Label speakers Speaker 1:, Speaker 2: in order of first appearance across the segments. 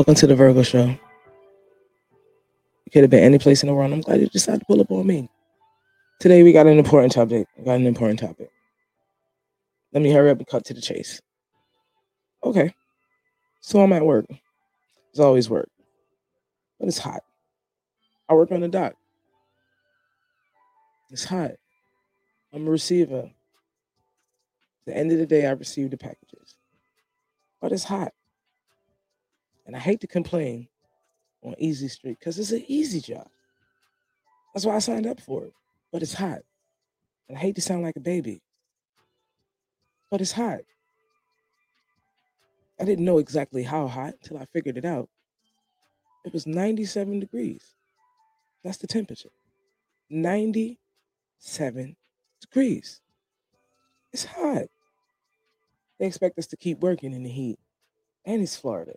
Speaker 1: Welcome to the Virgo Show. You could have been any place in the world. I'm glad you decided to pull up on me. Today we got an important topic. We got an important topic. Let me hurry up and cut to the chase. Okay. So I'm at work. It's always work. But it's hot. I work on the dock. It's hot. I'm a receiver. At the end of the day, I receive the packages. But it's hot. And I hate to complain on Easy Street because it's an easy job. That's why I signed up for it. But it's hot. And I hate to sound like a baby. But it's hot. I didn't know exactly how hot until I figured it out. It was 97 degrees. That's the temperature. 97 degrees. It's hot. They expect us to keep working in the heat. And it's Florida.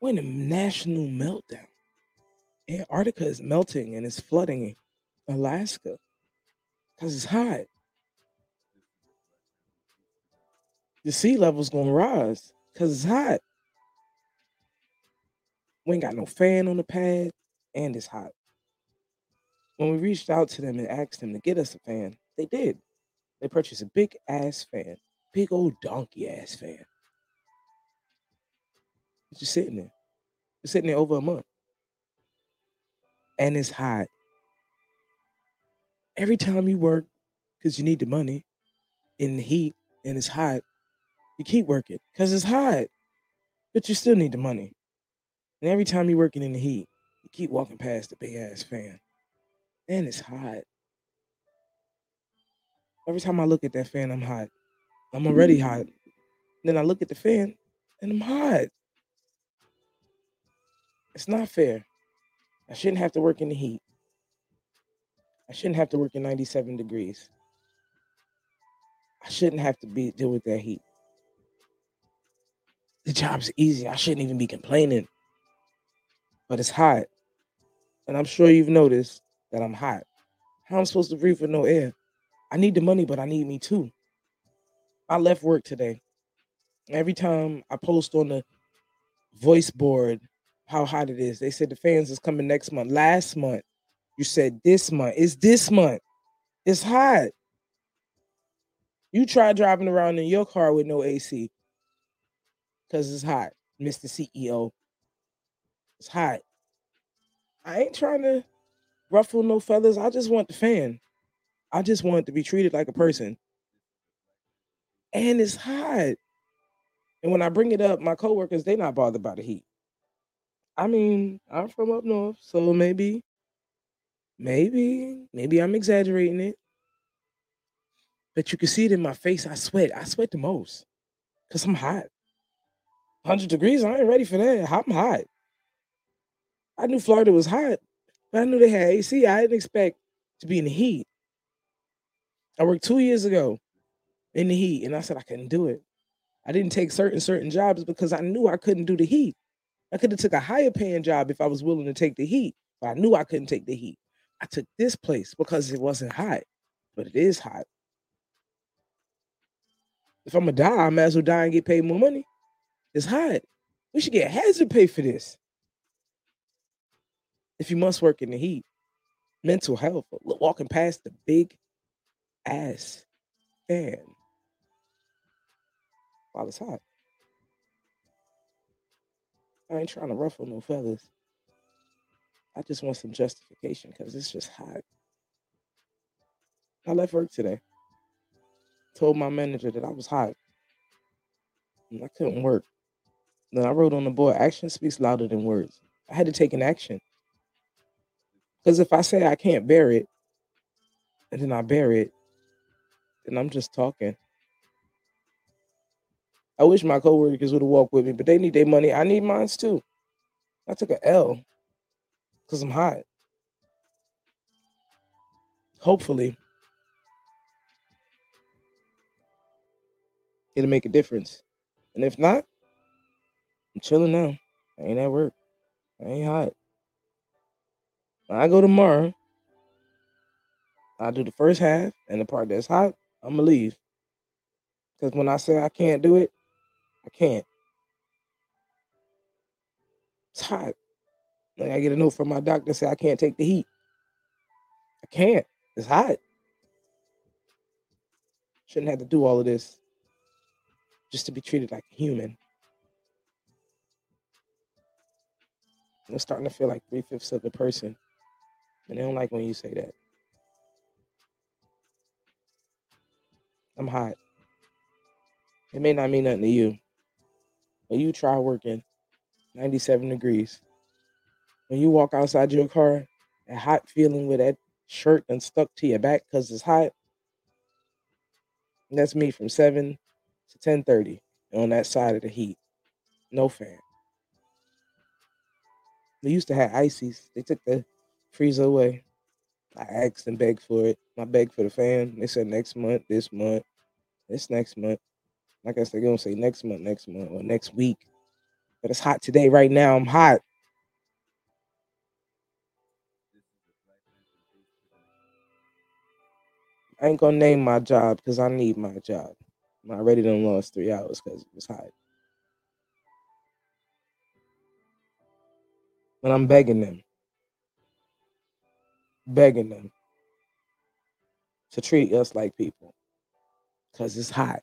Speaker 1: We're in a national meltdown. Antarctica is melting and it's flooding Alaska because it's hot. The sea level's gonna rise because it's hot. We ain't got no fan on the pad and it's hot. When we reached out to them and asked them to get us a fan, they did. They purchased a big ass fan, big old donkey ass fan. It's just sitting there. It's sitting there over a month. And it's hot. Every time you work, because you need the money in the heat and it's hot, you keep working because it's hot. But you still need the money. And every time you're working in the heat, you keep walking past the big ass fan. And it's hot. Every time I look at that fan, I'm hot. I'm already hot. Then I look at the fan and I'm hot. It's not fair. I shouldn't have to work in the heat. I shouldn't have to work in 97 degrees. I shouldn't have to be deal with that heat. The job's easy. I shouldn't even be complaining. But it's hot. And I'm sure you've noticed that I'm hot. How am I supposed to breathe with no air? I need the money, but I need me too. I left work today. Every time I post on the voice board how hot it is. They said the fans is coming next month. Last month, you said this month. It's this month. It's hot. You try driving around in your car with no AC because it's hot, Mr. CEO. It's hot. I ain't trying to ruffle no feathers. I just want the fan. I just want to be treated like a person. And it's hot. And when I bring it up, my coworkers, they not bothered by the heat. I mean, I'm from up north, so maybe, maybe, maybe I'm exaggerating it. But you can see it in my face. I sweat. I sweat the most because I'm hot. 100 degrees, I ain't ready for that. I'm hot. I knew Florida was hot, but I knew they had AC. I didn't expect to be in the heat. I worked two years ago in the heat, and I said I couldn't do it. I didn't take certain certain jobs because I knew I couldn't do the heat. I could have took a higher paying job if I was willing to take the heat, but I knew I couldn't take the heat. I took this place because it wasn't hot, but it is hot. If I'm gonna die, I might as well die and get paid more money. It's hot. We should get hazard pay for this. If you must work in the heat, mental health, walking past the big ass fan while it's hot. I ain't trying to ruffle no feathers. I just want some justification because it's just hot. I left work today. Told my manager that I was hot. And I couldn't work. Then I wrote on the board, action speaks louder than words. I had to take an action. Because if I say I can't bear it, and then I bear it, then I'm just talking. I wish my coworkers would have walked with me, but they need their money. I need mine too. I took an L because I'm hot. Hopefully, it'll make a difference. And if not, I'm chilling now. I ain't at work. I ain't hot. When I go tomorrow, I do the first half, and the part that's hot, I'm gonna leave. Because when I say I can't do it, I can't. It's hot. Like I get a note from my doctor say I can't take the heat. I can't. It's hot. Shouldn't have to do all of this just to be treated like a human. I'm starting to feel like three fifths of a person. And they don't like when you say that. I'm hot. It may not mean nothing to you, but you try working 97 degrees. When you walk outside your car, that hot feeling with that shirt and stuck to your back because it's hot. And that's me from 7 to 10:30 on that side of the heat. No fan. We used to have ices. They took the freezer away. I asked and begged for it. I begged for the fan. They said next month, this month, this next month. Like I said, they're gonna say next month, next month, or next week. But it's hot today. Right now, I'm hot. I ain't gonna name my job because I need my job. I already done lost three hours because it was hot. And I'm begging them, begging them to treat us like people because it's hot.